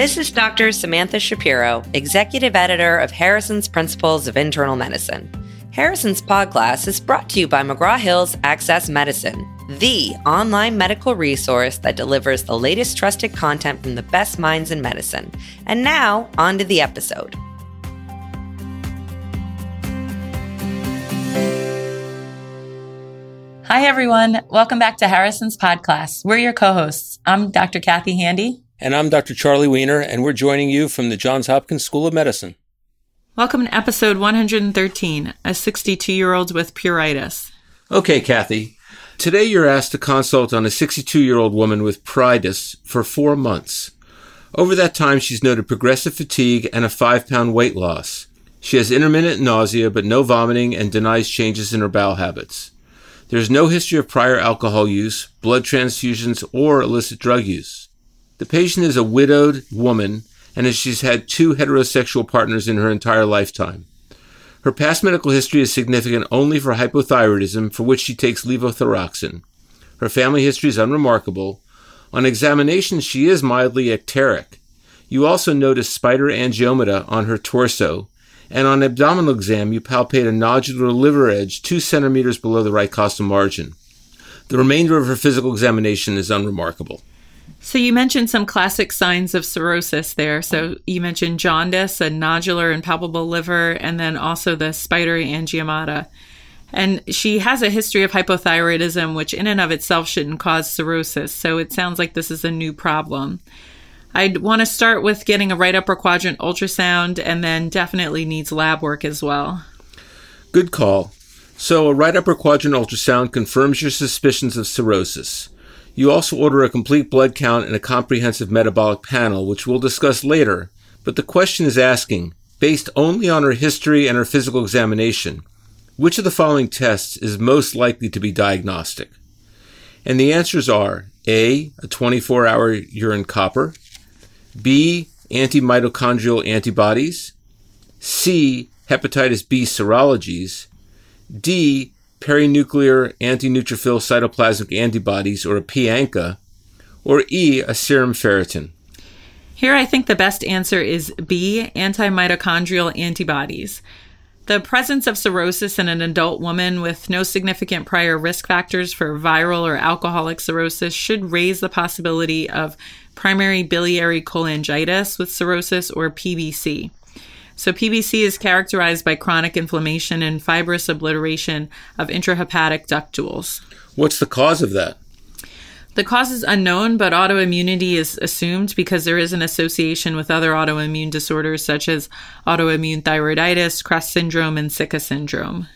This is Dr. Samantha Shapiro, Executive Editor of Harrison's Principles of Internal Medicine. Harrison's Podcast is brought to you by McGraw Hill's Access Medicine, the online medical resource that delivers the latest trusted content from the best minds in medicine. And now, on to the episode. Hi, everyone. Welcome back to Harrison's Podcast. We're your co hosts. I'm Dr. Kathy Handy. And I'm Dr. Charlie Wiener, and we're joining you from the Johns Hopkins School of Medicine. Welcome to episode 113 A 62 year old with pruritus. Okay, Kathy. Today you're asked to consult on a 62 year old woman with pruritus for four months. Over that time, she's noted progressive fatigue and a five pound weight loss. She has intermittent nausea, but no vomiting and denies changes in her bowel habits. There is no history of prior alcohol use, blood transfusions, or illicit drug use. The patient is a widowed woman and she's had two heterosexual partners in her entire lifetime. Her past medical history is significant only for hypothyroidism, for which she takes levothyroxine. Her family history is unremarkable. On examination, she is mildly icteric. You also notice spider angiomata on her torso, and on abdominal exam, you palpate a nodular liver edge two centimeters below the right costal margin. The remainder of her physical examination is unremarkable. So you mentioned some classic signs of cirrhosis there. So you mentioned jaundice, a nodular and palpable liver, and then also the spidery angiomata. And she has a history of hypothyroidism, which in and of itself shouldn't cause cirrhosis. So it sounds like this is a new problem. I'd want to start with getting a right upper quadrant ultrasound and then definitely needs lab work as well. Good call. So, a right upper quadrant ultrasound confirms your suspicions of cirrhosis. You also order a complete blood count and a comprehensive metabolic panel, which we'll discuss later. But the question is asking, based only on her history and her physical examination, which of the following tests is most likely to be diagnostic? And the answers are A, a 24 hour urine copper, B, anti-mitochondrial antibodies, C, hepatitis B serologies, D, perinuclear antineutrophil cytoplasmic antibodies or a PANCA, or E, a serum ferritin. Here, I think the best answer is B, anti-mitochondrial antibodies. The presence of cirrhosis in an adult woman with no significant prior risk factors for viral or alcoholic cirrhosis should raise the possibility of primary biliary cholangitis with cirrhosis or PBC. So, PBC is characterized by chronic inflammation and fibrous obliteration of intrahepatic ductules. What's the cause of that? The cause is unknown, but autoimmunity is assumed because there is an association with other autoimmune disorders such as autoimmune thyroiditis, CREST syndrome, and Sicca syndrome.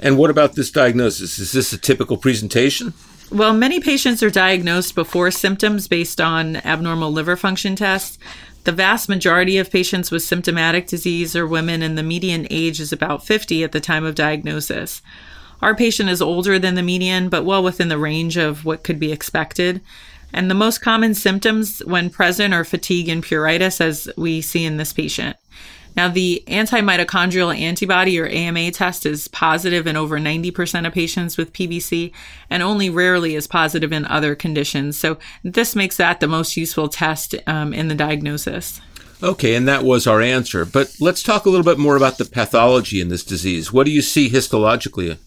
And what about this diagnosis? Is this a typical presentation? Well, many patients are diagnosed before symptoms based on abnormal liver function tests. The vast majority of patients with symptomatic disease are women, and the median age is about 50 at the time of diagnosis. Our patient is older than the median, but well within the range of what could be expected. And the most common symptoms when present are fatigue and pruritus, as we see in this patient. Now, the anti mitochondrial antibody or AMA test is positive in over 90% of patients with PBC and only rarely is positive in other conditions. So, this makes that the most useful test um, in the diagnosis. Okay, and that was our answer. But let's talk a little bit more about the pathology in this disease. What do you see histologically?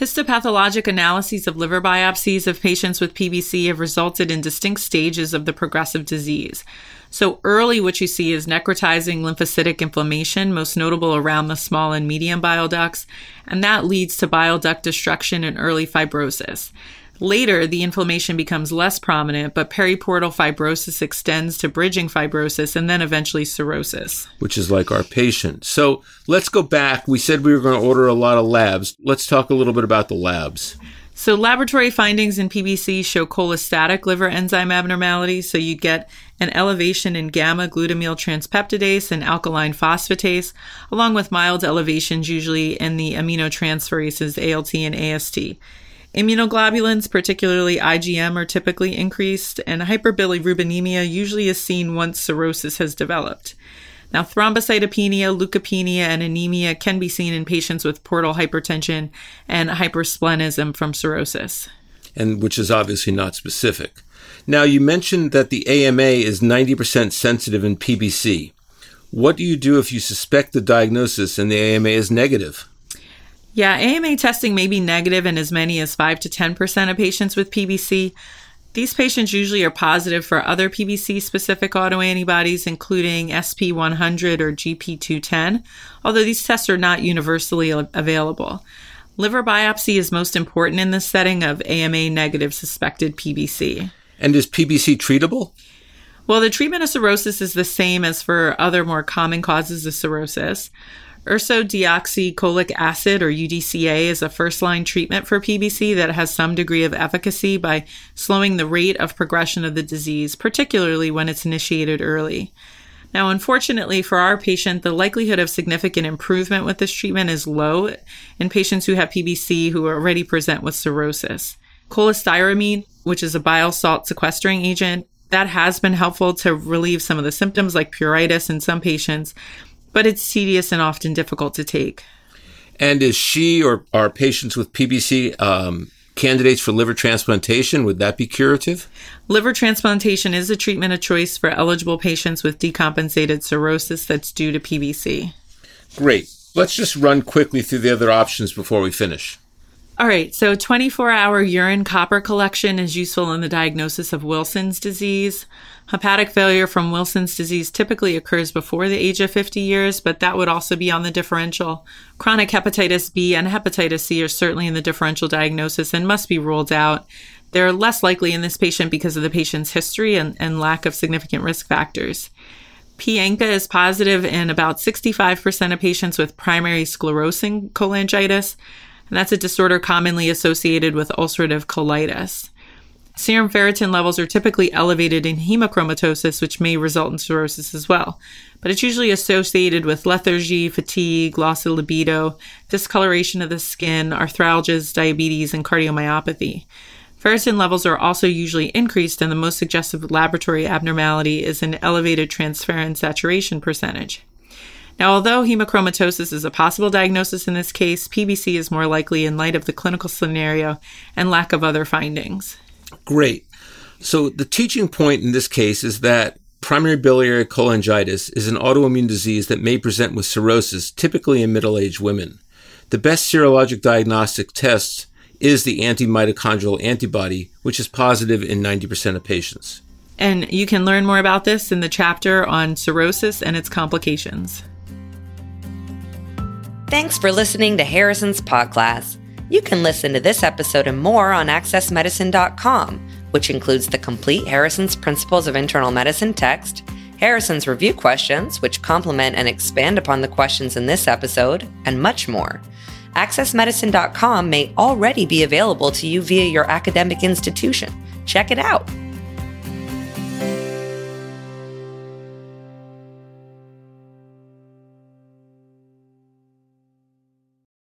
Histopathologic analyses of liver biopsies of patients with PBC have resulted in distinct stages of the progressive disease. So, early, what you see is necrotizing lymphocytic inflammation, most notable around the small and medium bile ducts, and that leads to bile duct destruction and early fibrosis. Later, the inflammation becomes less prominent, but periportal fibrosis extends to bridging fibrosis and then eventually cirrhosis. Which is like our patient. So let's go back. We said we were going to order a lot of labs. Let's talk a little bit about the labs. So, laboratory findings in PBC show cholestatic liver enzyme abnormalities. So, you get an elevation in gamma glutamyl transpeptidase and alkaline phosphatase, along with mild elevations, usually in the aminotransferases ALT and AST. Immunoglobulins, particularly IgM, are typically increased, and hyperbilirubinemia usually is seen once cirrhosis has developed. Now, thrombocytopenia, leukopenia, and anemia can be seen in patients with portal hypertension and hypersplenism from cirrhosis. and which is obviously not specific. Now, you mentioned that the AMA is 90% sensitive in PBC. What do you do if you suspect the diagnosis and the AMA is negative? Yeah, AMA testing may be negative in as many as 5 to 10% of patients with PBC. These patients usually are positive for other PBC specific autoantibodies, including SP100 or GP210, although these tests are not universally available. Liver biopsy is most important in this setting of AMA negative suspected PBC. And is PBC treatable? Well, the treatment of cirrhosis is the same as for other more common causes of cirrhosis. Ursodeoxycholic acid, or UDCA, is a first line treatment for PBC that has some degree of efficacy by slowing the rate of progression of the disease, particularly when it's initiated early. Now, unfortunately for our patient, the likelihood of significant improvement with this treatment is low in patients who have PBC who already present with cirrhosis. Cholestyramine, which is a bile salt sequestering agent, that has been helpful to relieve some of the symptoms like pruritus in some patients, but it's tedious and often difficult to take. And is she or are patients with PBC um, candidates for liver transplantation? Would that be curative? Liver transplantation is a treatment of choice for eligible patients with decompensated cirrhosis that's due to PBC. Great. Let's just run quickly through the other options before we finish. All right, so 24 hour urine copper collection is useful in the diagnosis of Wilson's disease. Hepatic failure from Wilson's disease typically occurs before the age of 50 years, but that would also be on the differential. Chronic hepatitis B and hepatitis C are certainly in the differential diagnosis and must be ruled out. They're less likely in this patient because of the patient's history and, and lack of significant risk factors. P-ANCA is positive in about 65% of patients with primary sclerosing cholangitis and that's a disorder commonly associated with ulcerative colitis. Serum ferritin levels are typically elevated in hemochromatosis, which may result in cirrhosis as well. But it's usually associated with lethargy, fatigue, loss of libido, discoloration of the skin, arthralgias, diabetes, and cardiomyopathy. Ferritin levels are also usually increased, and the most suggestive laboratory abnormality is an elevated transferrin saturation percentage. Now, although hemochromatosis is a possible diagnosis in this case, PBC is more likely in light of the clinical scenario and lack of other findings. Great. So, the teaching point in this case is that primary biliary cholangitis is an autoimmune disease that may present with cirrhosis, typically in middle aged women. The best serologic diagnostic test is the anti mitochondrial antibody, which is positive in 90% of patients. And you can learn more about this in the chapter on cirrhosis and its complications. Thanks for listening to Harrison's Podcast. You can listen to this episode and more on accessmedicine.com, which includes the complete Harrison's Principles of Internal Medicine text, Harrison's review questions, which complement and expand upon the questions in this episode, and much more. AccessMedicine.com may already be available to you via your academic institution. Check it out.